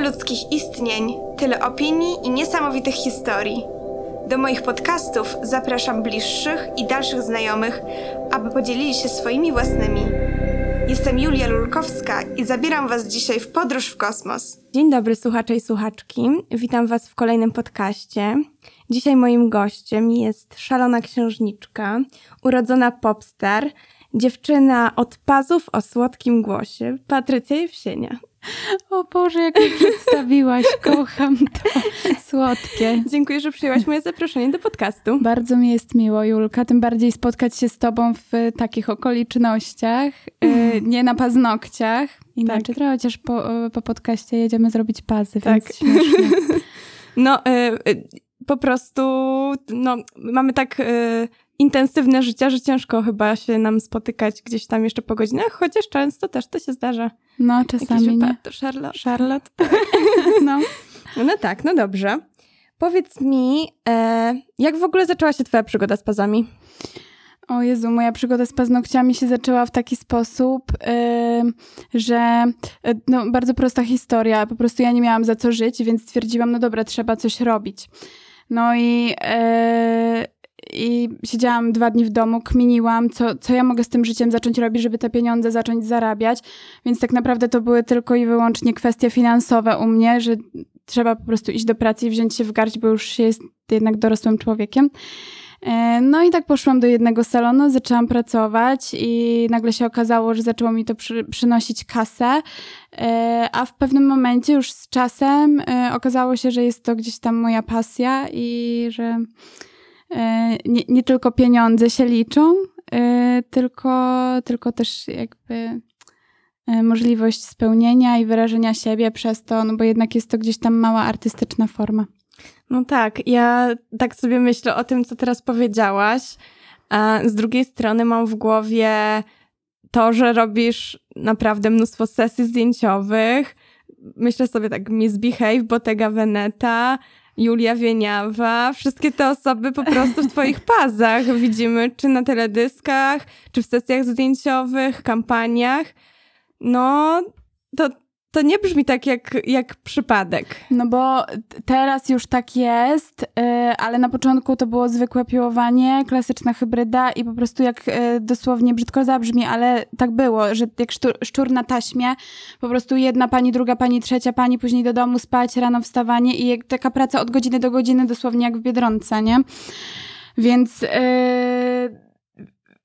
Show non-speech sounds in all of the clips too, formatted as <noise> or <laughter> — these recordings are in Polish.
ludzkich istnień, tyle opinii i niesamowitych historii. Do moich podcastów zapraszam bliższych i dalszych znajomych, aby podzielili się swoimi własnymi. Jestem Julia Lulkowska i zabieram Was dzisiaj w podróż w kosmos. Dzień dobry, słuchacze i słuchaczki. Witam Was w kolejnym podcaście. Dzisiaj moim gościem jest szalona księżniczka, urodzona popstar, dziewczyna od pazów o słodkim głosie, Patrycja Jewsienia. O Boże, jak mnie przedstawiłaś, <laughs> kocham to. Słodkie. Dziękuję, że przyjęłaś moje zaproszenie do podcastu. Bardzo mi jest miło, Julka, tym bardziej spotkać się z tobą w takich okolicznościach, mm. nie na paznokciach. Inaczej tak. chociaż po, po podcaście jedziemy zrobić pazy, tak. więc śmiesznie. <laughs> No, y, y, po prostu no, mamy tak y, intensywne życie, że ciężko chyba się nam spotykać gdzieś tam jeszcze po godzinach, chociaż często też to się zdarza. No, czasami nie. Charlotte. Charlotte. <laughs> no. no tak, no dobrze. Powiedz mi, e, jak w ogóle zaczęła się twoja przygoda z pazami? O Jezu, moja przygoda z paznokciami się zaczęła w taki sposób, yy, że yy, no, bardzo prosta historia. Po prostu ja nie miałam za co żyć, więc stwierdziłam, no dobra, trzeba coś robić. No i, yy, i siedziałam dwa dni w domu, kminiłam, co, co ja mogę z tym życiem zacząć robić, żeby te pieniądze zacząć zarabiać. Więc tak naprawdę to były tylko i wyłącznie kwestie finansowe u mnie, że trzeba po prostu iść do pracy i wziąć się w garść, bo już się jest jednak dorosłym człowiekiem. E, no i tak poszłam do jednego salonu, zaczęłam pracować i nagle się okazało, że zaczęło mi to przy, przynosić kasę, e, a w pewnym momencie już z czasem e, okazało się, że jest to gdzieś tam moja pasja i że nie, nie tylko pieniądze się liczą, tylko, tylko też jakby możliwość spełnienia i wyrażenia siebie przez to, no bo jednak jest to gdzieś tam mała artystyczna forma. No tak, ja tak sobie myślę o tym, co teraz powiedziałaś, a z drugiej strony mam w głowie to, że robisz naprawdę mnóstwo sesji zdjęciowych. Myślę sobie tak, Miss Behave, Bottega Veneta, Julia Wieniawa, wszystkie te osoby po prostu w twoich <laughs> pazach widzimy, czy na teledyskach, czy w sesjach zdjęciowych, kampaniach. No, to to nie brzmi tak jak, jak przypadek. No bo teraz już tak jest, yy, ale na początku to było zwykłe piłowanie, klasyczna hybryda i po prostu jak yy, dosłownie brzydko zabrzmi, ale tak było, że jak szczur, szczur, na taśmie, po prostu jedna pani, druga pani, trzecia pani, później do domu spać, rano wstawanie i taka praca od godziny do godziny dosłownie jak w Biedronce, nie? Więc... Yy,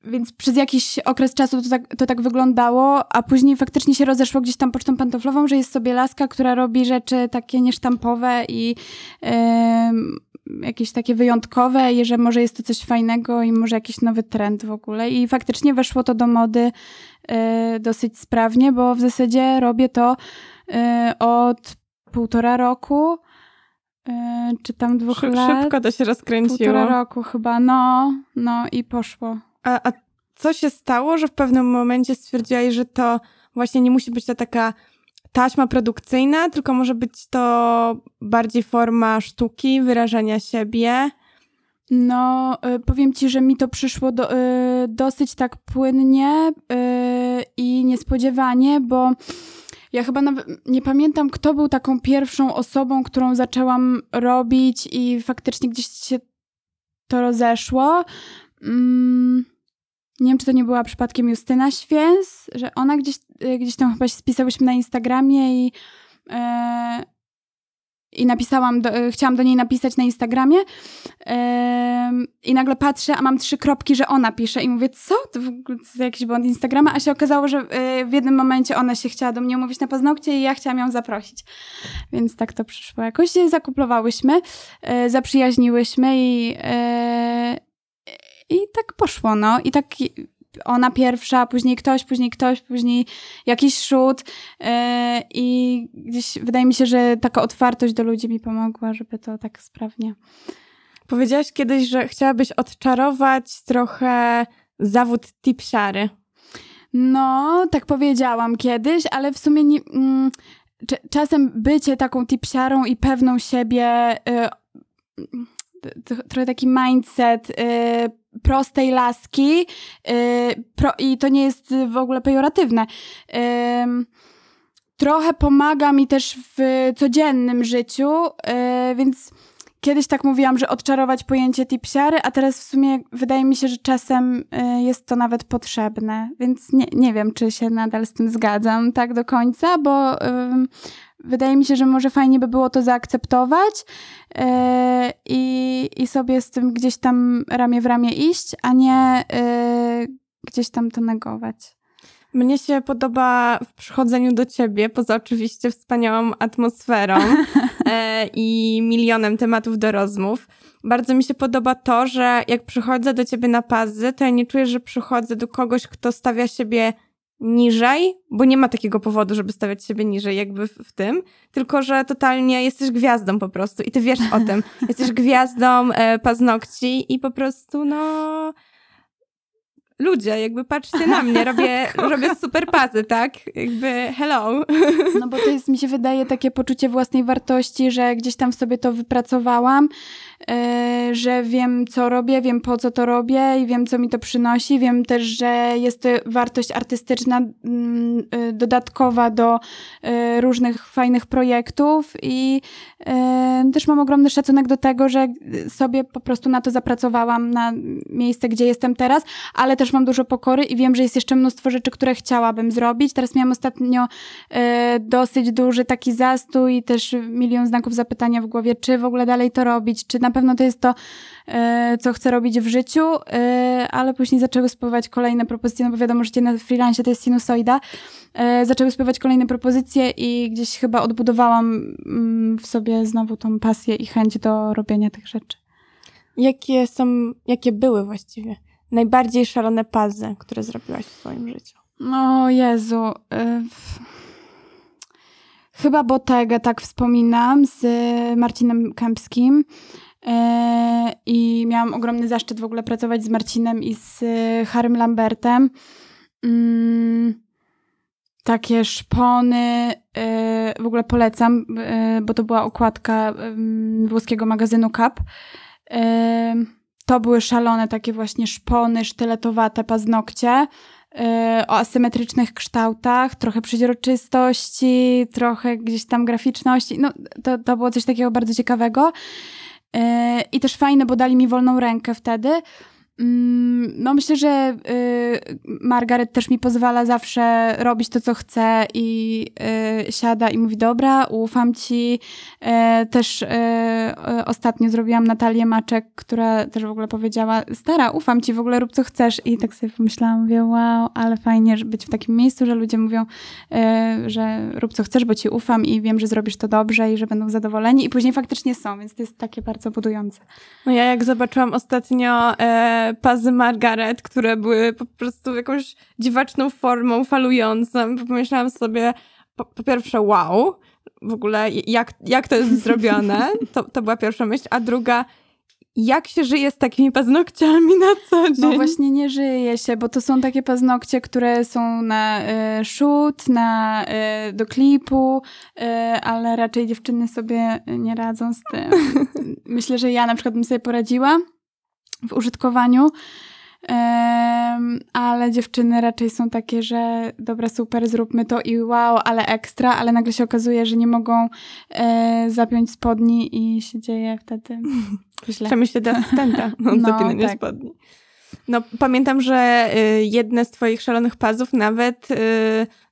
więc przez jakiś okres czasu to tak, to tak wyglądało, a później faktycznie się rozeszło gdzieś tam pocztą pantoflową, że jest sobie laska, która robi rzeczy takie niesztampowe i yy, jakieś takie wyjątkowe i że może jest to coś fajnego i może jakiś nowy trend w ogóle. I faktycznie weszło to do mody yy, dosyć sprawnie, bo w zasadzie robię to yy, od półtora roku yy, czy tam dwóch lat. Szybko to się rozkręciło. Półtora roku chyba, no, no i poszło. A, a co się stało, że w pewnym momencie stwierdziłaś, że to właśnie nie musi być ta taka taśma produkcyjna, tylko może być to bardziej forma sztuki, wyrażania siebie? No, y, powiem ci, że mi to przyszło do, y, dosyć tak płynnie y, i niespodziewanie, bo ja chyba nawet nie pamiętam, kto był taką pierwszą osobą, którą zaczęłam robić i faktycznie gdzieś się to rozeszło. Mm nie wiem, czy to nie była przypadkiem Justyna Święs, że ona gdzieś, y, gdzieś tam chyba się spisałyśmy na Instagramie i, yy, i napisałam, do, yy, chciałam do niej napisać na Instagramie yy, i nagle patrzę, a mam trzy kropki, że ona pisze i mówię, co? To w ogóle to jakiś błąd Instagrama, a się okazało, że w jednym momencie ona się chciała do mnie umówić na paznokcie i ja chciałam ją zaprosić. Więc tak to przyszło. Jakoś się zakuplowałyśmy, zaprzyjaźniłyśmy i i tak poszło, no. I tak ona pierwsza, później ktoś, później ktoś, później jakiś szut yy, i gdzieś wydaje mi się, że taka otwartość do ludzi mi pomogła, żeby to tak sprawnie. Powiedziałaś kiedyś, że chciałabyś odczarować trochę zawód tipsiary. No, tak powiedziałam kiedyś, ale w sumie nie, mm, czasem bycie taką tipsiarą i pewną siebie yy, trochę taki mindset yy, prostej laski yy, pro, i to nie jest w ogóle pejoratywne. Yy, trochę pomaga mi też w codziennym życiu, yy, więc kiedyś tak mówiłam, że odczarować pojęcie tipsiary, a teraz w sumie wydaje mi się, że czasem y, jest to nawet potrzebne, więc nie, nie wiem, czy się nadal z tym zgadzam tak do końca, bo wydaje mi się, że może fajnie by było to zaakceptować y, i, i sobie z tym gdzieś tam ramię w ramię iść, a nie y, gdzieś tam to negować. Mnie się podoba w przychodzeniu do ciebie, poza oczywiście wspaniałą atmosferą <laughs> e, i milionem tematów do rozmów. Bardzo mi się podoba to, że jak przychodzę do ciebie na pazy, to ja nie czuję, że przychodzę do kogoś, kto stawia siebie niżej, bo nie ma takiego powodu, żeby stawiać siebie niżej jakby w, w, tym, tylko że totalnie jesteś gwiazdą po prostu i ty wiesz o tym. <laughs> Jesteś gwiazdą e, paznokci i po prostu no ludzie, jakby patrzcie na mnie, <laughs> robię, robię super pazy, tak? Jakby hello. <laughs> No bo to jest, mi się wydaje, takie poczucie własnej wartości, że gdzieś tam sobie to wypracowałam, yy, że wiem, co robię, wiem, po co to robię i wiem, co mi to przynosi. Wiem też, że jest to wartość artystyczna yy, dodatkowa do yy, różnych fajnych projektów i też mam ogromny szacunek do tego, że sobie po prostu na to zapracowałam, na miejsce, gdzie jestem teraz, ale też też mam dużo pokory i wiem, że jest jeszcze mnóstwo rzeczy, które chciałabym zrobić. Teraz miałam ostatnio e, dosyć duży taki zastój i też milion znaków zapytania w głowie, czy w ogóle dalej to robić, czy na pewno to jest to, e, co chcę robić w życiu, e, ale później zaczęły spływać kolejne propozycje, no bo wiadomo, że na freelance to jest sinusoida. Zaczęły spływać kolejne propozycje i gdzieś chyba odbudowałam mm, w sobie znowu tą pasję i chęć do robienia tych rzeczy. Jakie są, jakie były właściwie najbardziej szalone pazy, które zrobiłaś w swoim życiu? O Jezu. Y Chyba Bottega tak wspominam z Marcinem Kępskim. Y I miałam ogromny zaszczyt w ogóle pracować z Marcinem i z Harym Lambertem. Mm, takie szpony, y w ogóle polecam, bo to była okładka włoskiego magazynu Cap. Y to były szalone takie właśnie szpony, sztyletowate paznokcie yy, o asymetrycznych kształtach, trochę przeźroczystości, trochę gdzieś tam graficzności. No, to, to było coś takiego bardzo ciekawego. Yy, I też fajne, bo dali mi wolną rękę wtedy. Mm, no myślę, że y, Margaret też mi pozwala zawsze robić to, co chcę i y, siada i mówi, dobra, ufam ci. Y, też y, ostatnio zrobiłam Natalię Maczek, która też w ogóle powiedziała, stara, ufam ci, w ogóle rób co chcesz. I tak sobie pomyślałam, mówię, wow, ale fajnie być w takim miejscu, że ludzie mówią, że rób co chcesz, bo ci ufam i wiem, że zrobisz to dobrze i że będą zadowoleni. I później faktycznie są, więc to jest takie bardzo budujące. No ja jak zobaczyłam ostatnio e, pazy Margaret, które były po prostu jakąś dziwaczną formą, falującą. Pomyślałam sobie, po, po pierwsze, wow, w ogóle jak, jak to jest <laughs> zrobione, to, to była pierwsza myśl, a druga, jak się żyje z takimi paznokciami na co no dzień? No właśnie nie żyje się, bo to są takie paznokcie, które są na y, shoot, na, y, do klipu, y, ale raczej dziewczyny sobie nie radzą z tym. <laughs> Myślę, że ja na przykład bym sobie poradziła, w użytkowaniu. ale dziewczyny raczej są takie, że dobra, super, zróbmy to i wow, ale ekstra, ale nagle się okazuje, że nie mogą e, zapiąć spodni i się dzieje wtedy <laughs> źle. Przemyślę <laughs> do asystenta no, zapinanie tak. spodni. No, pamiętam, że y, jedne z twoich szalonych pazów nawet y,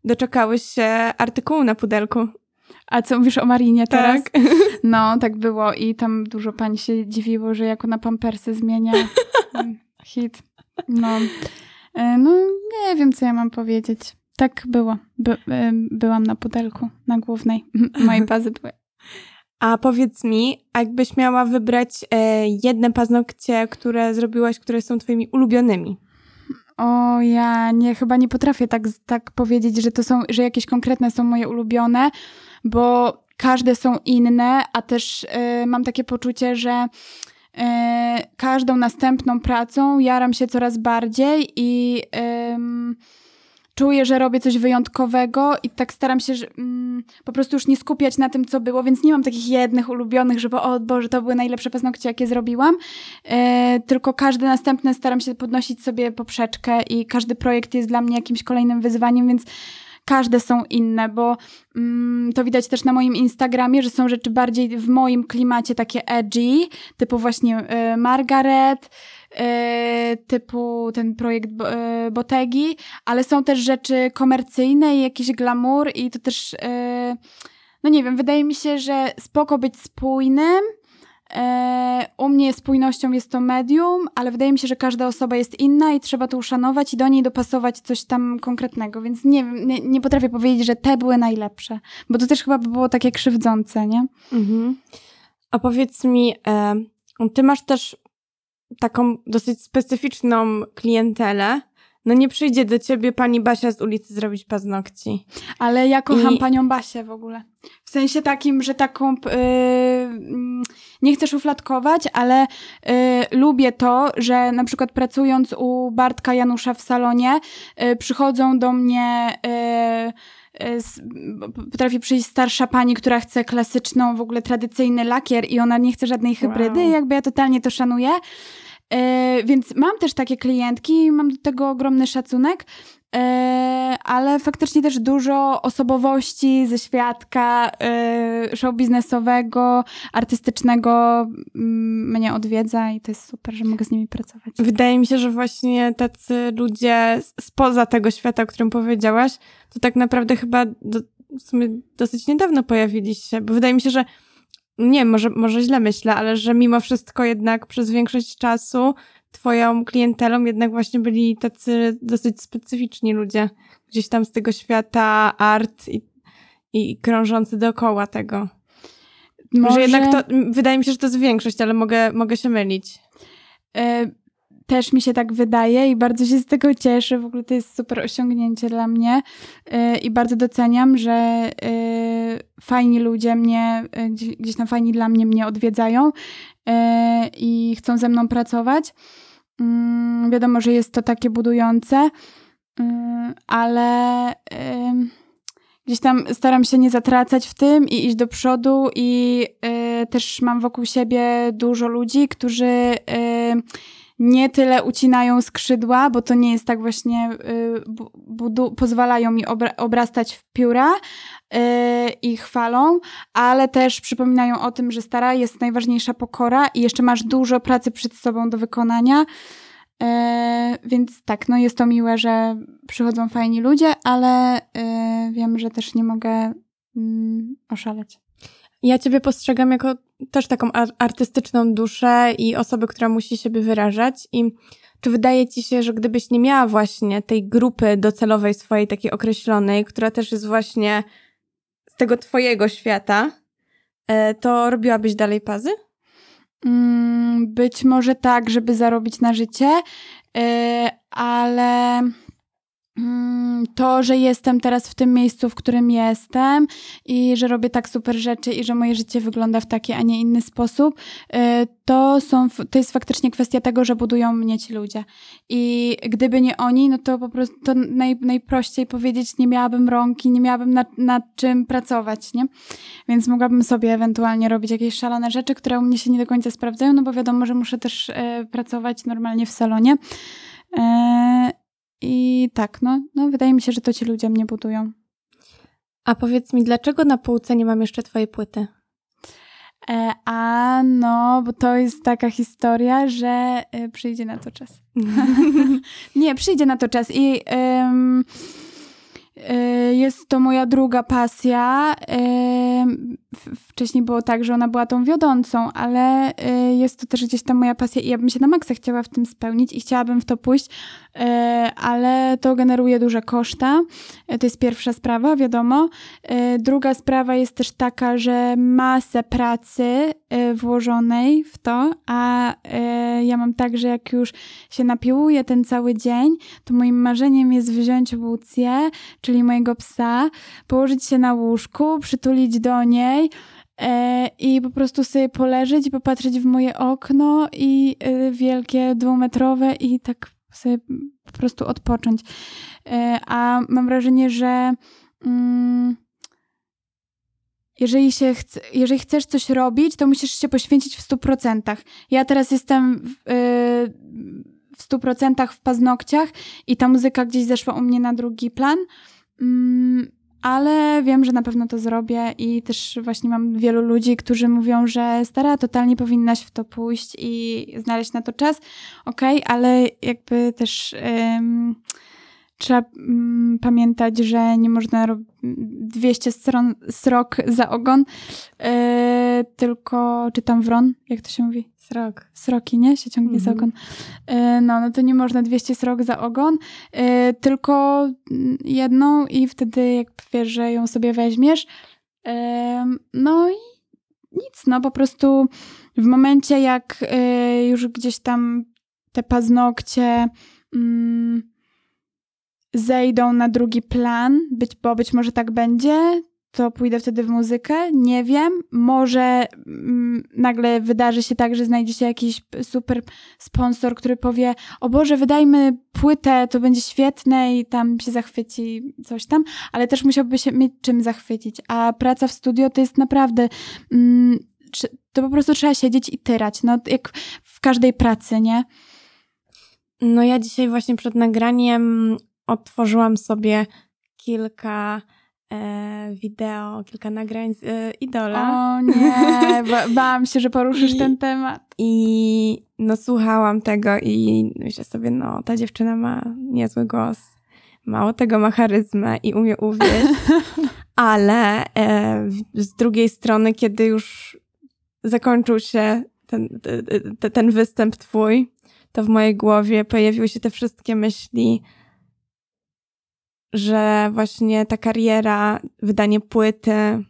doczekały się artykułu na pudelku. A co mówisz o Marinie teraz? Tak. <laughs> No, tak było i tam dużo pani się dziwiło, że jako na pampersy zmienia hit. No. E, no, nie wiem, co ja mam powiedzieć. Tak było. By, e, byłam na pudelku, na głównej. <laughs> Moje pazy były. A powiedz mi, jakbyś miała wybrać e, jedne paznokcie, które zrobiłaś, które są twoimi ulubionymi. O, ja nie, chyba nie potrafię tak, tak powiedzieć, że to są, że jakieś konkretne są moje ulubione, bo każde są inne, a też y, mam takie poczucie, że y, każdą następną pracą jaram się coraz bardziej i y, czuję, że robię coś wyjątkowego i tak staram się że, mm, po prostu już nie skupiać na tym, co było, więc nie mam takich jednych ulubionych, żeby o Boże, to były najlepsze paznokcie, jakie zrobiłam, e, tylko każde następne staram się podnosić sobie poprzeczkę i każdy projekt jest dla mnie jakimś kolejnym wyzwaniem, więc każde są inne, bo mm, to widać też na moim Instagramie, że są rzeczy bardziej w moim klimacie takie edgy, typu właśnie y, Margaret, y, typu ten projekt y, Botegi, ale są też rzeczy komercyjne i jakiś glamour i to też, y, no nie wiem, wydaje mi się, że spoko być spójnym, u mnie spójnością jest to medium, ale wydaje mi się, że każda osoba jest inna i trzeba to uszanować i do niej dopasować coś tam konkretnego, więc nie, nie, nie potrafię powiedzieć, że te były najlepsze, bo to też chyba by było takie krzywdzące, nie? Mhm. A powiedz mi, e, ty masz też taką dosyć specyficzną klientelę, no nie przyjdzie do ciebie pani Basia z ulicy zrobić paznokci. Ale ja kocham I... panią Basię w ogóle. W sensie takim, że taką yy, nie chcę szufladkować, ale yy, lubię to, że na przykład pracując u Bartka Janusza w salonie, yy, przychodzą do mnie yy, y, potrafi przyjść starsza pani, która chce klasyczną, w ogóle tradycyjny lakier i ona nie chce żadnej hybrydy, wow. jakby ja totalnie to szanuję. E, więc mam też takie klientki i mam do tego ogromny szacunek, ale faktycznie też dużo osobowości ze świadka e, show biznesowego, artystycznego mm, mnie odwiedza i to jest super, że mogę z nimi pracować. Wydaje mi się, że właśnie tacy ludzie spoza tego świata, o którym powiedziałaś, to tak naprawdę chyba do, w sumie dosyć niedawno pojawili się, bo wydaje mi się, że nie, może, może źle myślę, ale że mimo wszystko jednak przez większość czasu twoją klientelą jednak właśnie byli tacy dosyć specyficzni ludzie. Gdzieś tam z tego świata art i, i krążący dookoła tego. Może... Że jednak to, wydaje mi się, że to jest większość, ale mogę, mogę się mylić. E, też mi się tak wydaje i bardzo się z tego cieszę. W ogóle to jest super osiągnięcie dla mnie yy, i bardzo doceniam, że yy, fajni ludzie mnie, yy, gdzieś, gdzieś tam fajni dla mnie mnie odwiedzają i chcą ze mną pracować. Mm, wiadomo, że jest to takie budujące, ale gdzieś tam staram się nie zatracać w tym i iść do przodu i też mam wokół siebie dużo ludzi, którzy nie tyle ucinają skrzydła, bo to nie jest tak właśnie, y, pozwalają mi obra obrastać w pióra y, i chwalą, ale też przypominają o tym, że stara jest najważniejsza pokora i jeszcze masz dużo pracy przed sobą do wykonania. Y, więc tak, no jest to miłe, że przychodzą fajni ludzie, ale y, wiem, że też nie mogę mm, oszaleć. Ja ciebie postrzegam jako też taką artystyczną duszę i osobę, która musi siebie wyrażać. I czy wydaje ci się, że gdybyś nie miała właśnie tej grupy docelowej swojej, takiej określonej, która też jest właśnie z tego twojego świata, e, to robiłabyś dalej pazy? Mm, być może tak, żeby zarobić na życie, e, ale to, że jestem teraz w tym miejscu, w którym jestem i że robię tak super rzeczy i że moje życie wygląda w taki, a nie inny sposób, y, to, są, to jest faktycznie kwestia tego, że budują mnie ci ludzie. I gdyby nie oni, no to po prostu to naj, najprościej powiedzieć, nie miałabym rąki, nie miałabym nad, nad czym pracować, nie? Więc mogłabym sobie ewentualnie robić jakieś szalone rzeczy, które u mnie się nie do końca sprawdzają, no bo wiadomo, że muszę też y, pracować normalnie w salonie. I tak, no, no wydaje mi się, że to ci ludzie mnie budują. A powiedz mi, dlaczego na półce nie mam jeszcze twojej płyty? E, a no, bo to jest taka historia, że y, przyjdzie na to czas. <laughs> nie, przyjdzie na to czas i y, jest to moja druga pasja. Wcześniej było tak, że ona była tą wiodącą, ale y, jest to też gdzieś tam moja pasja i ja bym się na maksa chciała w tym spełnić i chciałabym w to pójść, E, ale to generuje duże koszta. E, to jest pierwsza sprawa, wiadomo. Druga sprawa jest też taka, że masę pracy włożonej w to, a ja mam tak, że jak już się napiłuję ten cały dzień, to moim marzeniem jest wziąć Łucję, czyli mojego psa, położyć się na łóżku, przytulić do niej, i po prostu sobie poleżeć i popatrzeć w moje okno i wielkie dwumetrowe i tak sobie po prostu odpocząć. E, a mam wrażenie, że mm, jeżeli, się jeżeli chcesz coś robić, to musisz się poświęcić w 100%. Ja teraz jestem w, w 100% w paznokciach i ta muzyka gdzieś zeszła u mnie na drugi plan. Ale wiem, że na pewno to zrobię i też właśnie mam wielu ludzi, którzy mówią, że stara, totalnie powinnaś w to pójść i znaleźć na to czas. Okej, okay, ale jakby też um, trzeba um, pamiętać, że nie można robić 200 stron srok za ogon, yy, tylko czytam wron, jak to się mówi? Srok. Sroki, nie? Się ciągnie mm -hmm. za ogon. Yy, no, no to nie można 200 srok za ogon, yy, tylko jedną i wtedy jak wiesz, że ją sobie weźmiesz. no i nic, no po prostu w momencie jak już gdzieś tam te paznokcie mm, zejdą na drugi plan, być, bo być może tak będzie, to pójdę wtedy w muzykę, nie wiem. Może mm, nagle wydarzy się tak, że znajdzie się jakiś super sponsor, który powie: O Boże, wydajmy płytę, to będzie świetne i tam się zachwyci coś tam, ale też musiałby się mieć czym zachwycić. A praca w studio to jest naprawdę. Mm, to po prostu trzeba siedzieć i tyrać, no jak w każdej pracy, nie? No ja dzisiaj właśnie przed nagraniem otworzyłam sobie kilka wideo, kilka nagrań z e, Idola. O nie, <laughs> ba bałam się, że poruszysz I, ten temat. I no słuchałam tego i myślę sobie, no ta dziewczyna ma niezły głos. Mało tego ma charyzmę i umie uwieść, <laughs> ale e, z drugiej strony, kiedy już zakończył się ten, ten, ten występ twój, to w mojej głowie pojawiły się te wszystkie myśli, że właśnie ta kariera, wydanie płyty,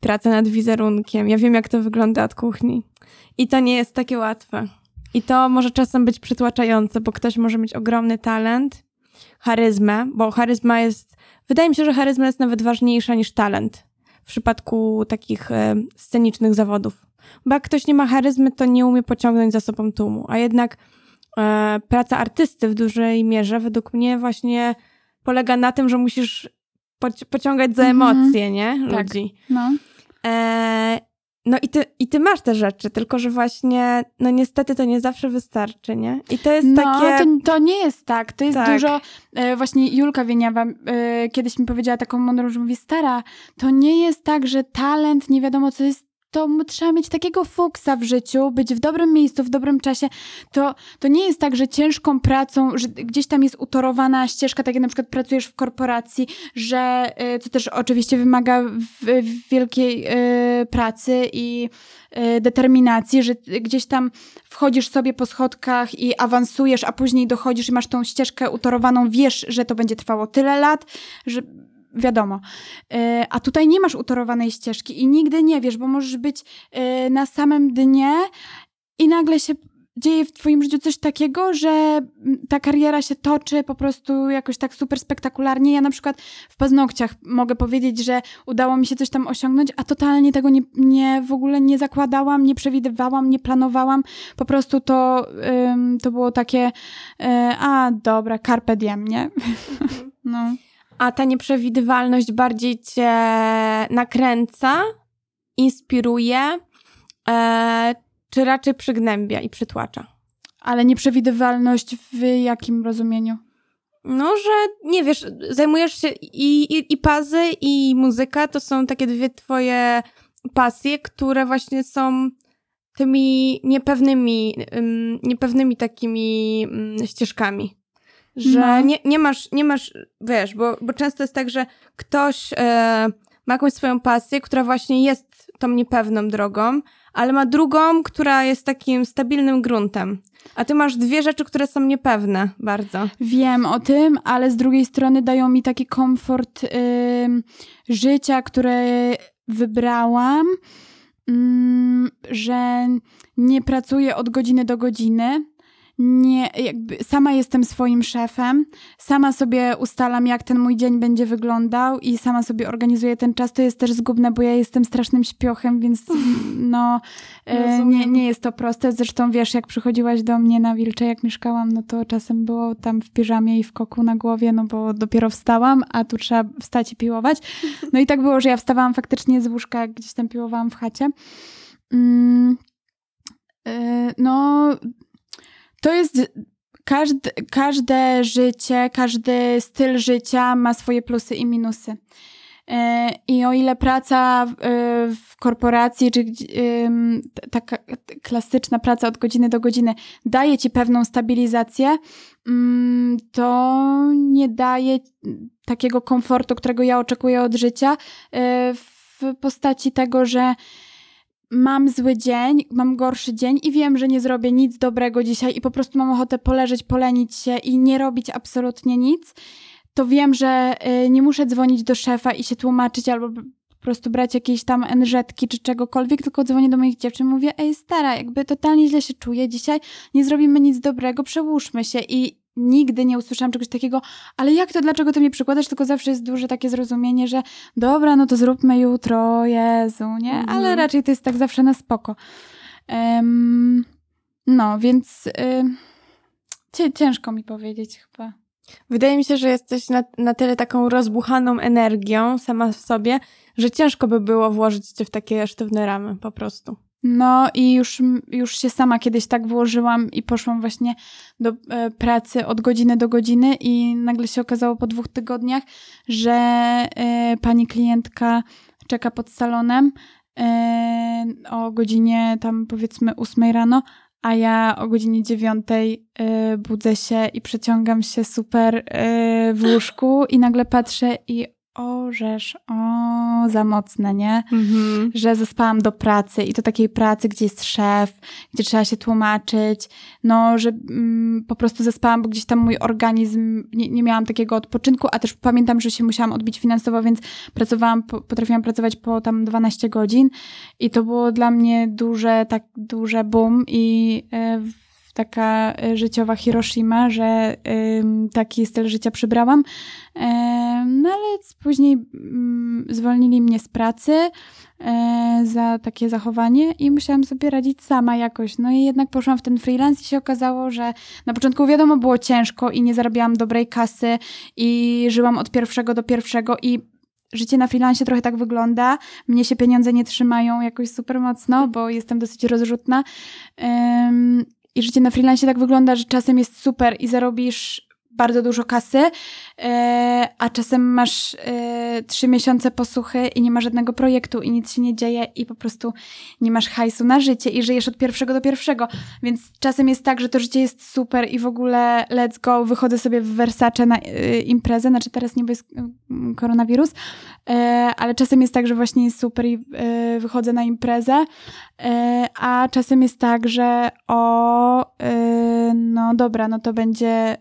praca nad wizerunkiem, ja wiem jak to wygląda od kuchni. I to nie jest takie łatwe. I to może czasem być przytłaczające, bo ktoś może mieć ogromny talent, charyzmę, bo charyzma jest, wydaje mi się, że charyzma jest nawet ważniejsza niż talent w przypadku takich e, scenicznych zawodów. Bo jak ktoś nie ma charyzmy, to nie umie pociągnąć za sobą tłumu. A jednak e, praca artysty w dużej mierze według mnie właśnie polega na tym, że musisz poci pociągać za mhm. emocje, nie? Tak. Ludzi. Tak. No. E, no i ty, i ty masz te rzeczy, tylko że właśnie, no niestety to nie zawsze wystarczy, nie? I to jest no, takie... To, to nie jest tak, to jest tak. dużo... E, właśnie Julka Wieniawa e, kiedyś mi powiedziała taką mądrą, że mówi, stara, to nie jest tak, że talent, nie wiadomo co jest to trzeba mieć takiego fuksa w życiu, być w dobrym miejscu, w dobrym czasie. To, to nie jest tak, że ciężką pracą, że gdzieś tam jest utorowana ścieżka, tak jak na przykład pracujesz w korporacji, że, y, co też oczywiście wymaga wielkiej y, pracy i y, determinacji, że gdzieś tam wchodzisz sobie po schodkach i awansujesz, a później dochodzisz i masz tą ścieżkę utorowaną, wiesz, że to będzie trwało tyle lat, że wiadomo. E, a tutaj nie masz utorowanej ścieżki i nigdy nie wiesz, bo możesz być e, na samym dnie i nagle się dzieje w twoim życiu coś takiego, że ta kariera się toczy po prostu jakoś tak super spektakularnie. Ja na przykład w paznokciach mogę powiedzieć, że udało mi się coś tam osiągnąć, a totalnie tego nie, nie w ogóle nie zakładałam, nie przewidywałam, nie planowałam. Po prostu to, ym, to było takie, y, a dobra, carpe diem, nie? Mhm. <laughs> no a ta nieprzewidywalność bardziej cię nakręca, inspiruje, e, czy raczej przygnębia i przytłacza? Ale nieprzewidywalność w jakim rozumieniu? No, że nie wiesz, zajmujesz się i, i, i pazy, i muzyka to są takie dwie twoje pasje, które właśnie są tymi niepewnymi, niepewnymi takimi ścieżkami że no. nie, nie, masz, nie masz, wiesz, bo, bo często jest tak, że ktoś e, ma jakąś swoją pasję, która właśnie jest tą niepewną drogą, ale ma drugą, która jest takim stabilnym gruntem. A ty masz dwie rzeczy, które są niepewne bardzo. Wiem o tym, ale z drugiej strony dają mi taki komfort y, życia, które wybrałam, y, że nie pracuję od godziny do godziny, nie, jakby sama jestem swoim szefem, sama sobie ustalam, jak ten mój dzień będzie wyglądał i sama sobie organizuję ten czas. To jest też zgubne, bo ja jestem strasznym śpiochem, więc no e, nie, nie jest to proste. Zresztą wiesz, jak przychodziłaś do mnie na Wilcze, jak mieszkałam, no to czasem było tam w piżamie i w koku na głowie, no bo dopiero wstałam, a tu trzeba wstać i piłować. No i tak było, że ja wstawałam faktycznie z łóżka, jak gdzieś tam piłowałam w chacie. Mm, yy, no to jest każdy, każde życie, każdy styl życia ma swoje plusy i minusy. E, I o ile praca w korporacji, czy taka klasyczna praca od godziny do godziny daje ci pewną stabilizację, mm, to nie daje takiego komfortu, którego ja oczekuję od życia, e, w postaci tego, że mam zły dzień, mam gorszy dzień i wiem, że nie zrobię nic dobrego dzisiaj i po prostu mam ochotę poleżeć, polenić się i nie robić absolutnie nic, to wiem, że y, nie muszę dzwonić do szefa i się tłumaczyć albo po prostu brać jakieś tam NŻ-ki czy czegokolwiek, tylko dzwonię do moich dziewczyn mówię, ej stara, jakby totalnie źle się czuję dzisiaj, nie zrobimy nic dobrego, przełóżmy się i nigdy nie usłyszałam czegoś takiego, ale jak to, dlaczego ty mnie przykładasz, tylko zawsze jest duże takie zrozumienie, że dobra, no to zróbmy jutro, Jezu, nie? Mhm. Ale raczej to jest tak zawsze na spoko. Um, no, więc y, ciężko mi powiedzieć chyba. Wydaje mi się, że jesteś na, na tyle taką rozbuchaną energią sama w sobie, że ciężko by było włożyć cię w takie sztywne ramy po prostu. No i już, już się sama kiedyś tak włożyłam i poszłam właśnie do e, pracy od godziny do godziny i nagle się okazało po dwóch tygodniach, że e, pani klientka czeka pod salonem e, o godzinie tam powiedzmy ósmej rano, a ja o godzinie dziewiątej budzę się i przeciągam się super w łóżku i nagle patrzę i o, żeż, o, za mocne, nie? Mhm. Że zaspałam do pracy i to takiej pracy, gdzie jest szef, gdzie trzeba się tłumaczyć, no, że mm, po prostu zaspałam, bo gdzieś tam mój organizm, nie, nie miałam takiego odpoczynku, a też pamiętam, że się musiałam odbić finansowo, więc pracowałam, po, potrafiłam pracować po tam 12 godzin i to było dla mnie duże, tak duże boom i yy, taka y, życiowa Hiroshima, że taki styl życia przybrałam. no ale później mm, zwolnili mnie z pracy e, za takie zachowanie i musiałam sobie radzić sama jakoś. No i jednak poszłam w ten freelance i się okazało, że na początku wiadomo było ciężko i nie zarabiałam dobrej kasy i żyłam od pierwszego do pierwszego i życie na freelancie trochę tak wygląda. Mnie się pieniądze nie trzymają jakoś super mocno, bo jestem dosyć rozrzutna. I życie na freelancie tak wygląda, że czasem jest super i zarobisz bardzo dużo kasy, e, a czasem masz e, trzy miesiące posłuchy i nie ma żadnego projektu i nic się nie dzieje i po prostu nie masz hajsu na życie i żyjesz od pierwszego do pierwszego. Więc czasem jest tak, że to życie jest super i w ogóle let's go, wychodzę sobie w Versace na e, imprezę, znaczy teraz nie jest koronawirus, ale czasem jest tak, że właśnie jest super i wychodzę na imprezę, a czasem jest tak, że o, no dobra, no to będzie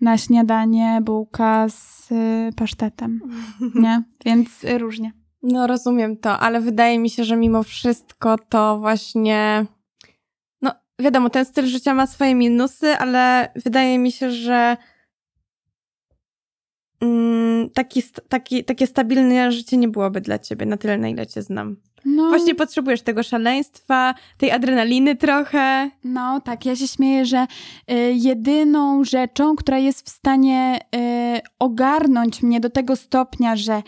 na śniadanie bułka z y, pasztetem, <laughs> nie? Więc różnie. No rozumiem to, ale wydaje mi się, że mimo wszystko to właśnie no wiadomo, ten styl życia ma swoje minusy, ale wydaje mi się, że taki, taki, takie stabilne życie nie byłoby dla ciebie na tyle, na ile cię znam. No. Właśnie potrzebujesz tego szaleństwa, tej adrenaliny trochę. No tak, ja się śmieję, że y, jedyną rzeczą, która jest w stanie y, ogarnąć mnie do tego stopnia, że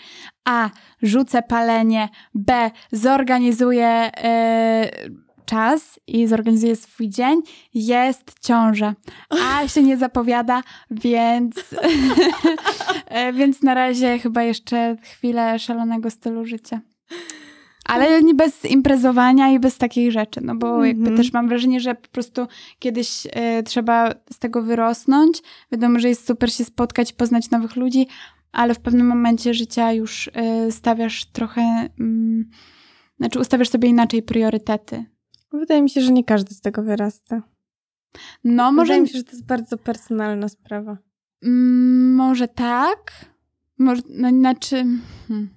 A. rzucę palenie, B. zorganizuję. Y, czas i zorganizuję swój dzień, jest ciąża. A <laughs> się nie zapowiada, więc, <laughs> e, więc na razie chyba jeszcze chwilę szalonego stylu życia. Ale nie bez imprezowania i bez takich rzeczy, no bo jakby mhm. też mam wrażenie, że po prostu kiedyś y, trzeba z tego wyrosnąć. Wiadomo, że jest super się spotkać, poznać nowych ludzi, ale w pewnym momencie życia już y, stawiasz trochę, y, znaczy ustawiasz sobie inaczej priorytety. Wydaje mi się, że nie każdy z tego wyrasta. No, może... Wydaje mi się, że to jest bardzo personalna sprawa. Mm, może tak. Może, no, znaczy... Hmm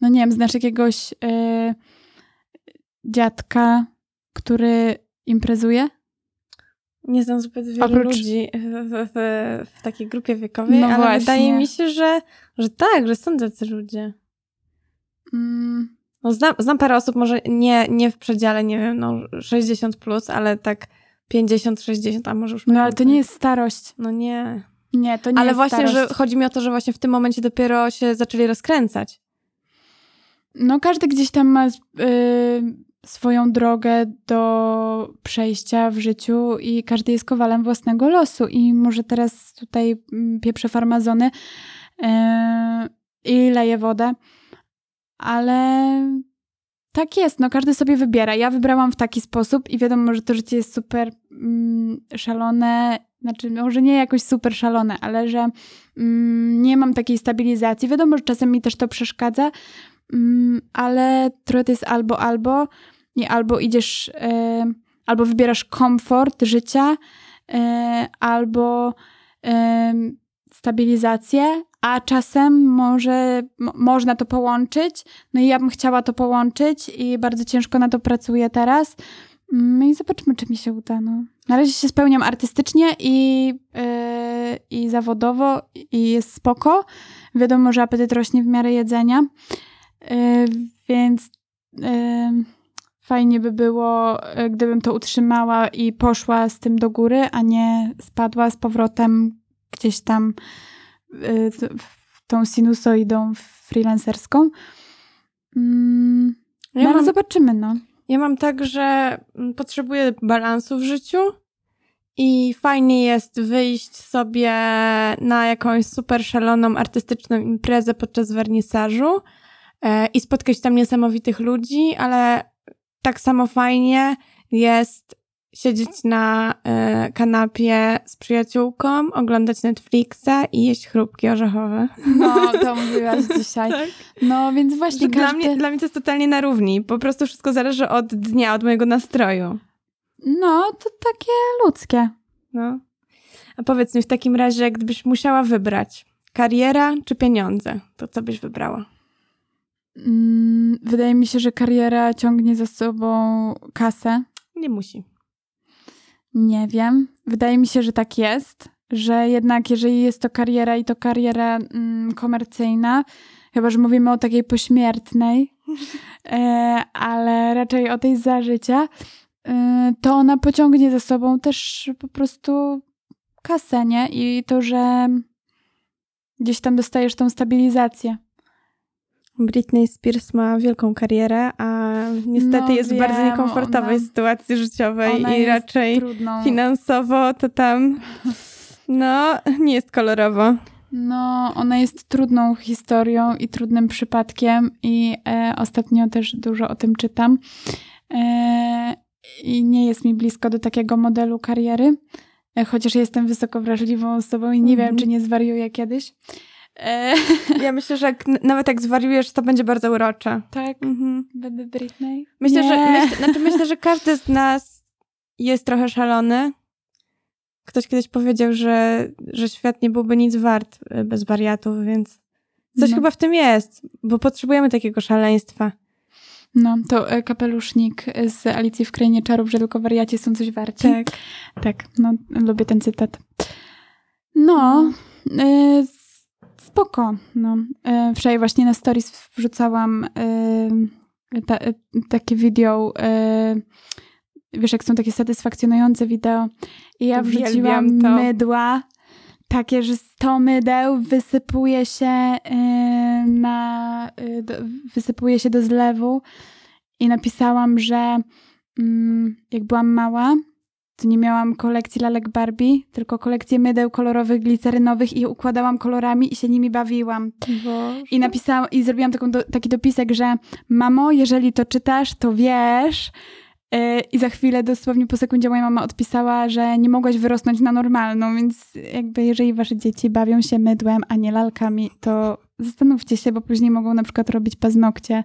no nie wiem, znasz jakiegoś y, dziadka, który imprezuje? Nie znam zbyt wielu Oprócz... ludzi w, w, w, w, takiej grupie wiekowej, no ale właśnie. wydaje mi się, że, że tak, że są tacy ludzie. Mm. No znam, znam parę osób, może nie, nie w przedziale, nie wiem, no 60 plus, ale tak 50, 60, a może już... No ale to nie jest starość. No nie. Nie, to nie Ale jest właśnie, starość. że chodzi mi o to, że właśnie w tym momencie dopiero się zaczęli rozkręcać. No każdy gdzieś tam ma y, swoją drogę do przejścia w życiu i każdy jest kowalem własnego losu. I może teraz tutaj mm, pieprzę farmazony yy, i leję wodę, ale tak jest, no każdy sobie wybiera. Ja wybrałam w taki sposób i wiadomo, że to życie jest super mm, szalone, znaczy może nie jakoś super szalone, ale że mm, nie mam takiej stabilizacji. Wiadomo, że czasem mi też to przeszkadza, mm, ale trochę to jest albo, albo i albo idziesz, y, albo wybierasz komfort życia, y, albo y, stabilizację, a czasem może można to połączyć. No i ja bym chciała to połączyć i bardzo ciężko na to pracuję teraz. No i zobaczymy, czy mi się uda. No. Na razie się spełniam artystycznie i, yy, i zawodowo i jest spoko. Wiadomo, że apetyt rośnie w miarę jedzenia, yy, więc yy, fajnie by było, gdybym to utrzymała i poszła z tym do góry, a nie spadła z powrotem gdzieś tam Y, tą sinusoidą freelancerską. Mm, ja no, mam, zobaczymy, no. Ja mam tak, że mm, potrzebuję balansu w życiu i fajnie jest wyjść sobie na jakąś super szaloną artystyczną imprezę podczas wernisażu e, i spotkać tam niesamowitych ludzi, ale tak samo fajnie jest siedzieć na y, kanapie z przyjaciółką, oglądać Netflixa i jeść chrupki orzechowe. No, to <laughs> mówiłaś dzisiaj. tak? No, więc właśnie każdy... dla, mnie, dla mnie to jest totalnie na równi. Po prostu wszystko zależy od dnia, od mojego nastroju. No, to takie ludzkie. No. A powiedz mi w takim razie, gdybyś musiała wybrać kariera czy pieniądze, to co byś wybrała? Mm, wydaje mi się, że kariera ciągnie za sobą kasę. Nie musi. Nie wiem. Wydaje mi się, że tak jest, że jednak jeżeli jest to kariera i to kariera mm, komercyjna, chyba że mówimy o takiej pośmiertnej, <laughs> e, ale raczej o tej za życia, e, to ona pociągnie za sobą też po prostu kasę, nie? I to, że gdzieś tam dostajesz tą stabilizację. Britney Spears ma wielką karierę, a niestety no, jest wiem, w bardzo niekomfortowej ona, sytuacji życiowej i raczej trudną. finansowo to tam no nie jest kolorowo. No, ona jest trudną historią i trudnym przypadkiem i e, ostatnio też dużo o tym czytam. E, I nie jest mi blisko do takiego modelu kariery, e, chociaż jestem wysoko wrażliwą osobą i nie mm -hmm. wiem, czy nie zwariuję kiedyś. E, <laughs> ja myślę, że jak, nawet jak zwariujesz, to będzie bardzo urocze. Tak? Mhm. Będę Britney? Myślę, że, myśl, znaczy <laughs> myślę, że każdy z nas jest trochę szalony. Ktoś kiedyś powiedział, że, że świat nie byłby nic wart e, bez wariatów, więc coś no. chyba w tym jest, bo potrzebujemy takiego szaleństwa. No, to e, kapelusznik z Alicji w Krainie Czarów, że tylko wariaci są coś warci. Tak. Tak, no, lubię ten cytat. No, spoko. No. E, wczoraj właśnie na stories wrzucałam e, ta, e, takie video, wiesz, jak są takie satysfakcjonujące wideo. I ja wrzuciłam mydła, takie, że 100 mydeł wysypuje się na, wysypuje się do zlewu i napisałam, że mm, jak byłam mała, to nie miałam kolekcji lalek Barbie, tylko kolekcję mydeł kolorowych, glicerynowych i układałam kolorami i się nimi bawiłam. Boże. I napisałam, i zrobiłam do, taki dopisek, że mamo, jeżeli to czytasz, to wiesz, y, i za chwilę, dosłownie po sekundzie, moja mama odpisała, że nie mogłaś wyrosnąć na normalną, więc jakby jeżeli wasze dzieci bawią się mydłem, a nie lalkami, to zastanówcie się, bo później mogą na przykład robić paznokcie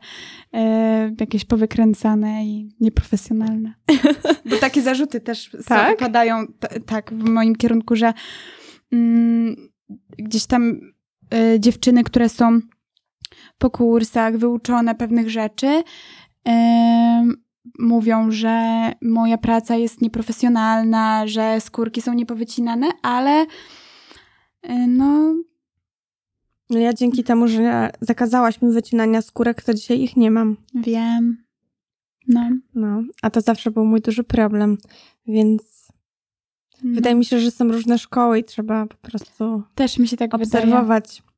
e, jakieś powykręcane i nieprofesjonalne. <laughs> Bo takie zarzuty też tak? padają tak w moim kierunku, że mm, gdzieś tam e, dziewczyny, które są po kursach, wyuczone pewnych rzeczy, e, mówią, że moja praca jest nieprofesjonalna, że skórki są niepowycinane, ale e, no ja dzięki temu, że zakazałaś mi wycinania skórek, to dzisiaj ich nie mam. Wiem. No. No, a to zawsze był mój duży problem, więc no. wydaje mi się, że są różne szkoły i trzeba po prostu też mi się tak obserwować. e,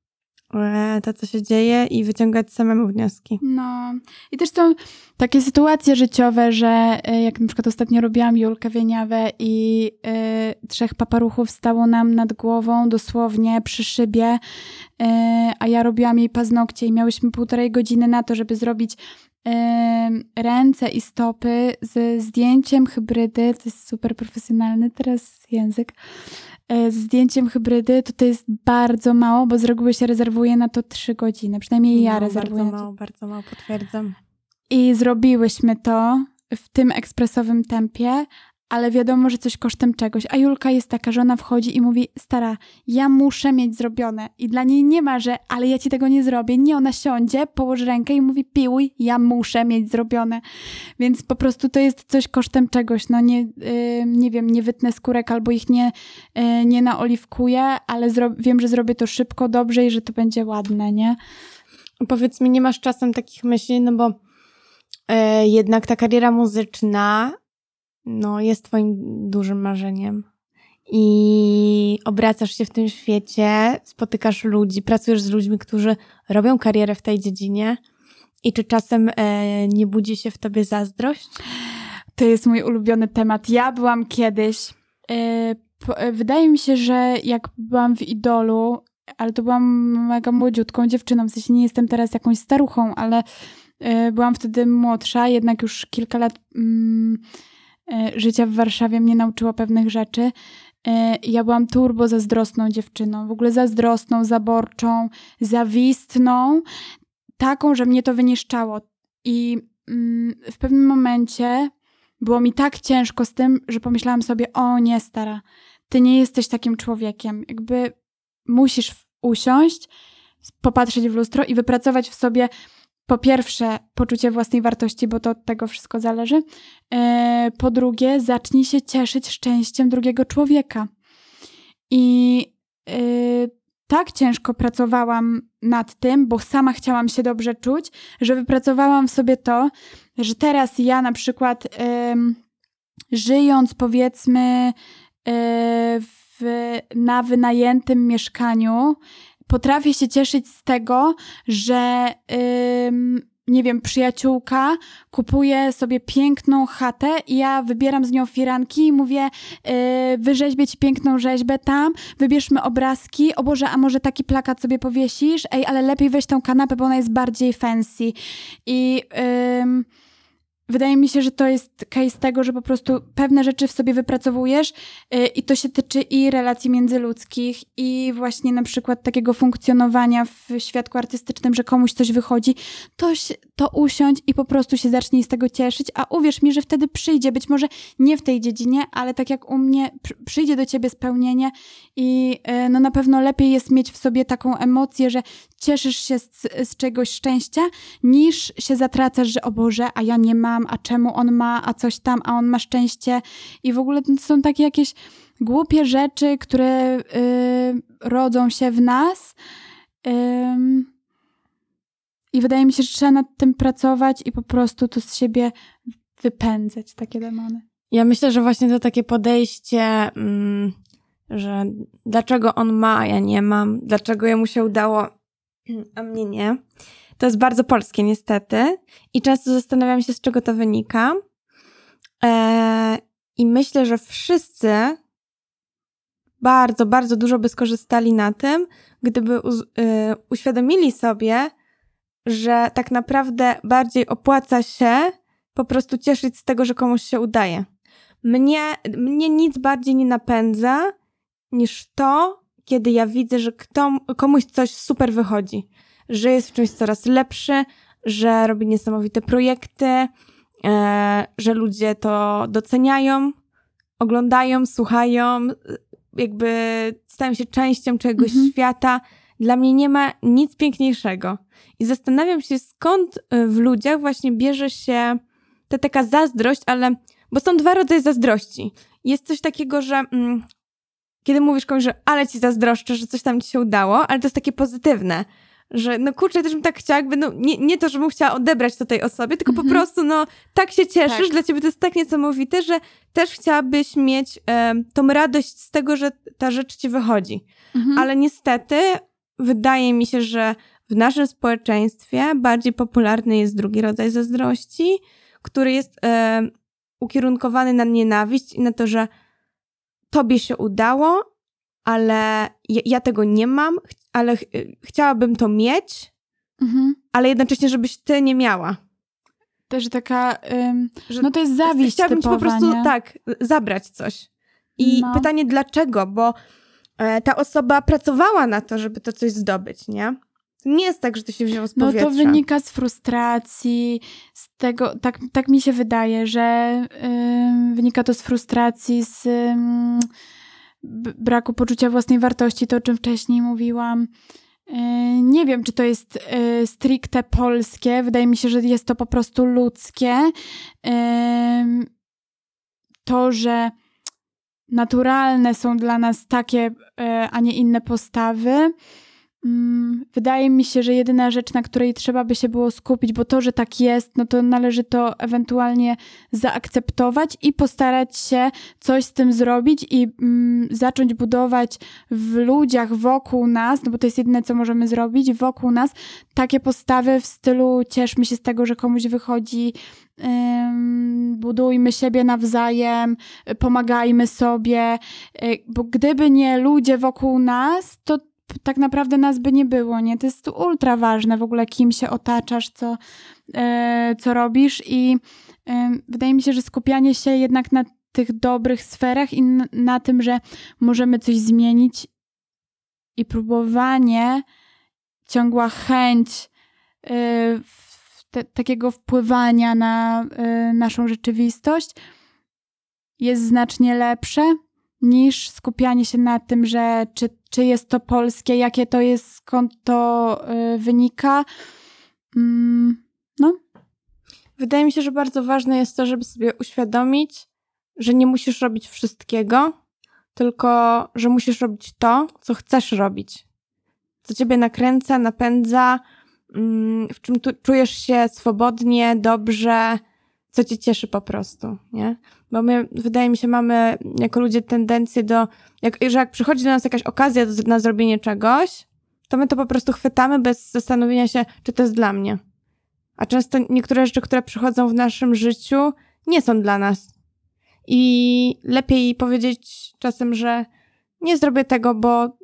to, co się dzieje i wyciągać samemu wnioski. No. I też są takie sytuacje życiowe, że e, jak na przykład ostatnio robiłam Julkę Wieniawę i y, trzech paparuchów stało nam nad głową, dosłownie przy szybie, y, a ja robiłam jej paznokcie i miałyśmy półtorej godziny na to, żeby zrobić y, ręce i stopy z zdjęciem hybrydy. To jest super profesjonalny teraz język z zdjęciem hybrydy, to to jest bardzo mało, bo z reguły się rezerwuje na to trzy godziny. Przynajmniej ja no, rezerwuję. Bardzo mało, bardzo mało, potwierdzam. I zrobiłyśmy to w tym ekspresowym tempie, ale wiadomo, że coś kosztem czegoś. A Julka jest taka, że ona wchodzi i mówi: Stara, ja muszę mieć zrobione. I dla niej nie ma, że ale ja ci tego nie zrobię. Nie, ona siądzie, położy rękę i mówi: Piłuj, ja muszę mieć zrobione. Więc po prostu to jest coś kosztem czegoś. No nie, yy, nie wiem, nie wytnę skórek albo ich nie, yy, nie naoliwkuję, ale wiem, że zrobię to szybko, dobrze i że to będzie ładne, nie? Powiedz mi, nie masz czasem takich myśli, no bo yy, jednak ta kariera muzyczna no, jest Twoim dużym marzeniem. I obracasz się w tym świecie, spotykasz ludzi, pracujesz z ludźmi, którzy robią karierę w tej dziedzinie. I czy czasem e, nie budzi się w tobie zazdrość? To jest mój ulubiony temat. Ja byłam kiedyś. E, po, e, wydaje mi się, że jak byłam w idolu, ale to byłam mega młodziutką dziewczyną, w sensie nie jestem teraz jakąś staruchą, ale e, byłam wtedy młodsza, jednak już kilka lat. Mm, życia w Warszawie mnie nauczyło pewnych rzeczy. E, ja byłam turbo zazdrosną dziewczyną, w ogóle zazdrosną, zaborczą, zawistną, taką, że mnie to wyniszczało. I mm, w pewnym momencie było mi tak ciężko z tym, że pomyślałam sobie: O nie, stara, ty nie jesteś takim człowiekiem. Jakby musisz usiąść, popatrzeć w lustro i wypracować w sobie po pierwsze poczucie własnej wartości, bo to od tego wszystko zależy. E, po drugie, zacznij się cieszyć szczęściem drugiego człowieka. I e, tak ciężko pracowałam nad tym, bo sama chciałam się dobrze czuć, że wypracowałam w sobie to, że teraz ja na przykład żyjąc powiedzmy e, w, na wynajętym mieszkaniu, potrafię się cieszyć z tego, że nie wiem, przyjaciółka kupuje sobie piękną chatę i ja wybieram z nią firanki i mówię, yy, wyrzeźbię ci piękną rzeźbę tam, wybierzmy obrazki, o Boże, a może taki plakat sobie powiesisz? Ej, ale lepiej weź tą kanapę, bo ona jest bardziej fancy. I... Yy, Wydaje mi się, że to jest case tego, że po prostu pewne rzeczy w sobie wypracowujesz yy, i to się tyczy i relacji międzyludzkich, i właśnie na przykład takiego funkcjonowania w świadku artystycznym, że komuś coś wychodzi, to, to usiądź i po prostu się zacznij z tego cieszyć, a uwierz mi, że wtedy przyjdzie, być może nie w tej dziedzinie, ale tak jak u mnie, przyjdzie do ciebie spełnienie i yy, no na pewno lepiej jest mieć w sobie taką emocję, że cieszysz się z, z czegoś szczęścia, niż się zatracasz, że o Boże, a ja nie mam, a czemu on ma, a coś tam, a on ma szczęście. I w ogóle to są takie jakieś głupie rzeczy, które y, rodzą się w nas. I wydaje mi się, że trzeba nad tym pracować i po prostu to z siebie wypędzać, takie demony. Ja myślę, że właśnie to takie podejście, mm, że dlaczego on ma, a ja nie mam, dlaczego jemu się udało, a mnie nie. To jest bardzo polskie, niestety. I często zastanawiam się, z czego to wynika. Eee, I myślę, że wszyscy bardzo, bardzo dużo by skorzystali na tym, gdyby u, y, uświadomili sobie, że tak naprawdę bardziej opłaca się po prostu cieszyć z tego, że komuś się udaje. Mnie, mnie nic bardziej nie napędza niż to, kiedy ja widzę, że kto, komuś coś super wychodzi, że jest w czymś coraz lepszy, że robi niesamowite projekty, e, że ludzie to doceniają, oglądają, słuchają, jakby stają się częścią czegoś mhm. świata. Dla mnie nie ma nic piękniejszego. I zastanawiam się, skąd e, w ludziach właśnie bierze się ta taka zazdrość, ale bo są dwa rodzaje zazdrości. Jest coś takiego, że mm, kiedy mówisz komuś, że ale ci zazdroszczę, że coś tam ci się udało, ale to jest takie pozytywne, że no kurczę, też bym tak chciała, jakby no nie, nie to, żebym chciała odebrać to tej osobie, tylko mhm. po prostu no tak się cieszysz, tak. dla ciebie to jest tak niesamowite, że też chciałabyś mieć e, tą radość z tego, że ta rzecz ci wychodzi. Mhm. Ale niestety wydaje mi się, że w naszym społeczeństwie bardziej popularny jest drugi rodzaj zazdrości, który jest ukierunkowany na nienawiść i na to, że tobie się udało, ale ja, ja tego nie mam, ale ch chciałabym to mieć, mhm. ale jednocześnie, żebyś ty nie miała. Też taka, ym, że no to jest zawiść Chciałabym typowa, ci po prostu, nie? tak, zabrać coś. I no. pytanie dlaczego, bo e, ta osoba pracowała na to, żeby to coś zdobyć, nie? nie jest tak, że to się wzięło z powietrza. No to wynika z frustracji, z tego, tak, tak mi się wydaje, że yy, wynika to z frustracji, z yy, braku poczucia własnej wartości, to o czym wcześniej mówiłam. Yy, nie wiem, czy to jest yy, stricte polskie. Wydaje mi się, że jest to po prostu ludzkie. To, że naturalne są dla nas takie, yy, a nie inne postawy wydaje mi się, że jedyna rzecz, na której trzeba by się było skupić, bo to, że tak jest, no to należy to ewentualnie zaakceptować i postarać się coś z tym zrobić i mm, zacząć budować w ludziach wokół nas, no bo to jest jedyne, co możemy zrobić, wokół nas takie postawy w stylu cieszmy się z tego, że komuś wychodzi, budujmy siebie nawzajem, pomagajmy sobie, y, bo gdyby nie ludzie wokół nas, to tak naprawdę nas by nie było, nie? To jest ultra ważne w ogóle, kim się otaczasz, co, e, co robisz i e, wydaje mi się, że skupianie się jednak na tych dobrych sferach i na, tym, że możemy coś zmienić i próbowanie, ciągła chęć e, te, takiego wpływania na naszą rzeczywistość jest znacznie lepsze niż skupianie się na tym, że czy, czy jest to polskie, jakie to jest, skąd to y, wynika. Mm, no. Wydaje mi się, że bardzo ważne jest to, żeby sobie uświadomić, że nie musisz robić wszystkiego, tylko że musisz robić to, co chcesz robić. Co ciebie nakręca, napędza, mm, w czym czujesz się swobodnie, dobrze, co cię cieszy po prostu, nie? Bo my, wydaje mi się, mamy jako ludzie tendencję do, jak, że jak przychodzi do nas jakaś okazja do, na zrobienie czegoś, to my to po prostu chwytamy bez zastanowienia się, czy to jest dla mnie. A często niektóre rzeczy, które przychodzą w naszym życiu, nie są dla nas. I lepiej powiedzieć czasem, że nie zrobię tego, bo,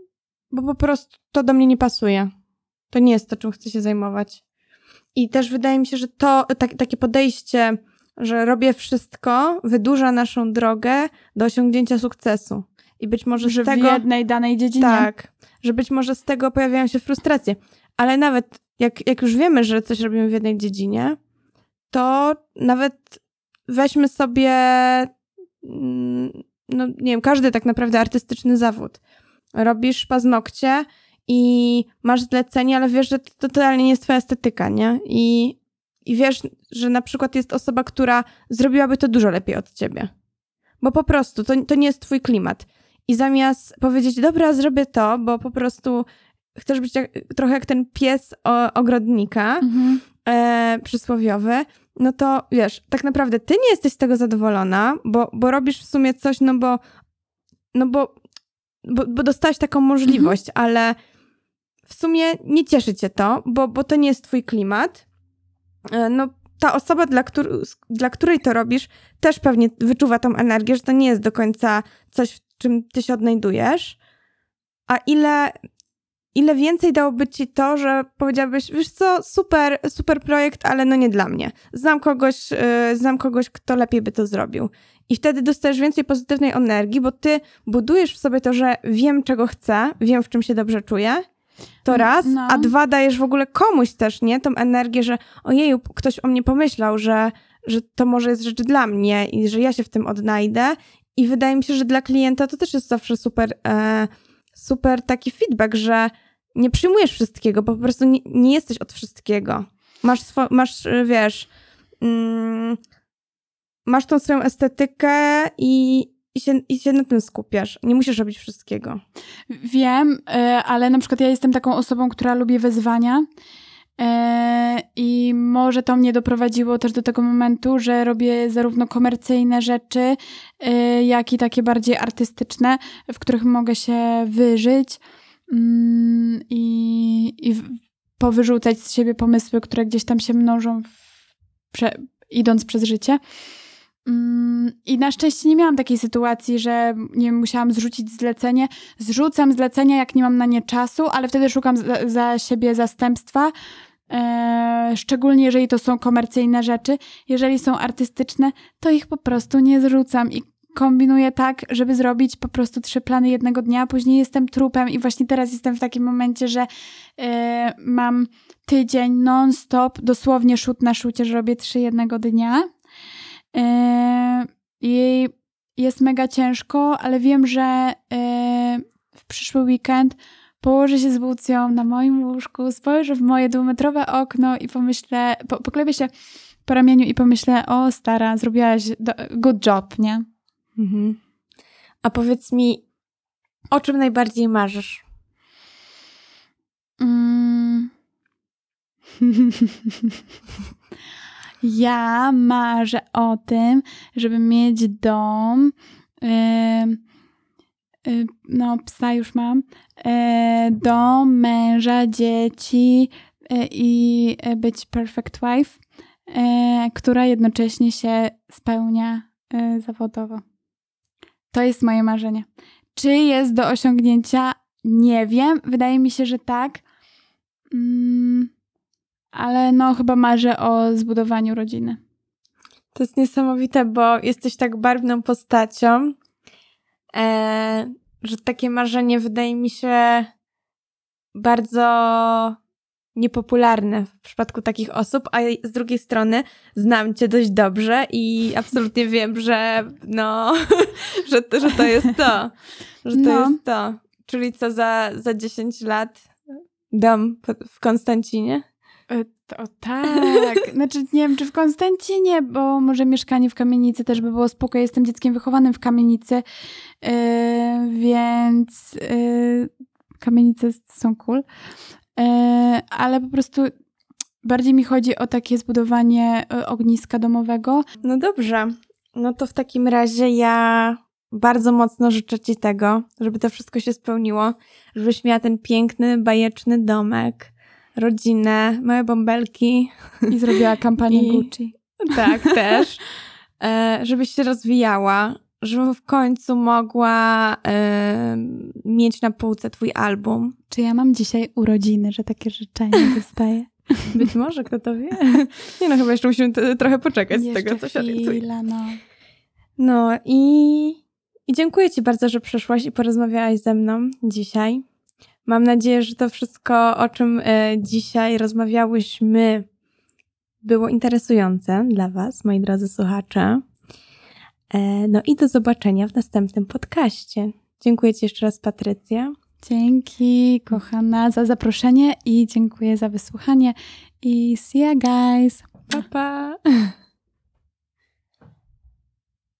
bo po prostu to do mnie nie pasuje. To nie jest to, czym chcę się zajmować. I też wydaje mi się, że to tak, takie podejście że robię wszystko, wydłuża naszą drogę do osiągnięcia sukcesu. I być może że z tego. W jednej danej dziedzinie. Tak, że być może z tego pojawiają się frustracje. Ale nawet jak, jak już wiemy, że coś robimy w jednej dziedzinie, to nawet weźmy sobie, mm, no nie wiem, każdy tak naprawdę artystyczny zawód. Robisz paznokcie i masz zlecenie, ale wiesz, że to totalnie nie jest twoja estetyka, nie? I i wiesz, że na przykład jest osoba, która zrobiłaby to dużo lepiej od ciebie. Bo po prostu to, to nie jest twój klimat. I zamiast powiedzieć, dobra, zrobię to, bo po prostu chcesz być jak, trochę jak ten pies ogrodnika mhm. e, przysłowiowy, no to wiesz, tak naprawdę ty nie jesteś z tego zadowolona, bo, bo robisz w sumie coś, no bo, no bo, bo, bo dostałeś taką możliwość, mhm. ale w sumie nie cieszy cię to, bo, bo to nie jest twój klimat. E, no ta osoba, dla, któr dla której to robisz, też pewnie wyczuwa tą energię, że to nie jest do końca coś, w czym ty się odnajdujesz. A ile, ile więcej dałoby ci to, że powiedziałbyś, wiesz co, super, super projekt, ale no nie dla mnie. Znam kogoś, yy, znam kogoś, kto lepiej by to zrobił. I wtedy dostajesz więcej pozytywnej energii, bo ty budujesz w sobie to, że wiem, czego chcę, wiem, w czym się dobrze czuję to raz, no. a dwa dajesz w ogóle komuś też, nie? Tą energię, że ojeju, ktoś o mnie pomyślał, że, że to może jest rzecz dla mnie i że ja się w tym odnajdę. I wydaje mi się, że dla klienta to też jest zawsze super, e, super taki feedback, że nie przyjmujesz wszystkiego, bo po prostu nie, nie jesteś od wszystkiego. Masz, swo- masz wiesz, mm, masz tą swoją estetykę i, i się, i się na tym skupiasz. Nie musisz robić wszystkiego. Wiem, e, ale na przykład ja jestem taką osobą, która lubi wyzwania. E, I może to mnie doprowadziło też do tego momentu, że robię zarówno komercyjne rzeczy, e, jak i takie bardziej artystyczne, w których mogę się wyżyć. mm, i, i powyrzucać z siebie pomysły, które gdzieś tam się mnożą, w, prze, idąc przez życie. Mm, I na szczęście nie miałam takiej sytuacji, że nie musiałam zrzucić zlecenie. Zrzucam zlecenia, jak nie mam na nie czasu, ale wtedy szukam za, za siebie zastępstwa. E, szczególnie jeżeli to są komercyjne rzeczy. Jeżeli są artystyczne, to ich po prostu nie zrzucam i kombinuję tak, żeby zrobić po prostu trzy plany jednego dnia, później jestem trupem i właśnie teraz jestem w takim momencie, że e, mam tydzień non-stop, dosłownie szut na szucie, że robię trzy jednego dnia. E, I jest mega ciężko, ale wiem, że w przyszły weekend położę się z Łucją na moim łóżku, spojrzę w moje dwumetrowe okno i pomyślę, po, poklepię się po ramieniu i pomyślę, o stara, zrobiłaś do, good job, nie? Mhm. A powiedz mi, o czym najbardziej marzysz? Mm. <laughs> ja marzę o tym, żeby mieć dom. Yy, yy, no, psa już mam. Yy, dom, męża, dzieci y, i y, być perfect wife, y, która jednocześnie się spełnia zawodowo. To jest moje marzenie. Czy jest do osiągnięcia? Nie wiem. Wydaje mi się, że tak. Mm, ale no, chyba marzę o zbudowaniu rodziny. To jest niesamowite, bo jesteś tak barwną postacią, e, że takie marzenie wydaje mi się bardzo niepopularne w przypadku takich osób, a z drugiej strony znam cię dość dobrze i absolutnie wiem, że no, <laughs> że, to, że to jest to. Że to no. jest to. Czyli co za, za 10 lat dom w Konstancinie? E, to tak. <laughs> Znaczy, nie wiem, czy w Konstancinie, bo może mieszkanie w kamienicy też by było spoko. Jestem dzieckiem wychowanym w kamienicy, yy, więc yy, kamienice są cool. E, ale po prostu bardziej mi chodzi o takie zbudowanie ogniska domowego. No dobrze. No to w takim razie ja bardzo mocno życzę Ci tego, żeby to wszystko się spełniło, żebyś miała ten piękny, bajeczny domek, rodzinę, małe bąbelki. I zrobiła kampanię <laughs> I... Gucci. Tak, <laughs> też. E, żebyś się rozwijała, żebym w końcu mogła y, mieć na półce twój album. Czy ja mam dzisiaj urodziny, że takie życzenie <laughs> dostaję? Być może, kto to wie. Nie no, chyba jeszcze musimy trochę poczekać jeszcze z tego, co się chwila, no. No i, i dziękuję ci bardzo, że przyszłaś i porozmawiałaś ze mną dzisiaj. Mam nadzieję, że to wszystko, o czym y, dzisiaj rozmawiałyśmy, było interesujące dla was, moi drodzy słuchacze. E, no i do zobaczenia w następnym podcaście. Dziękuję Ci jeszcze raz, Patrycja. Dzięki, kochana, za zaproszenie i dziękuję za wysłuchanie. I see ya, guys. Pa, pa. <laughs>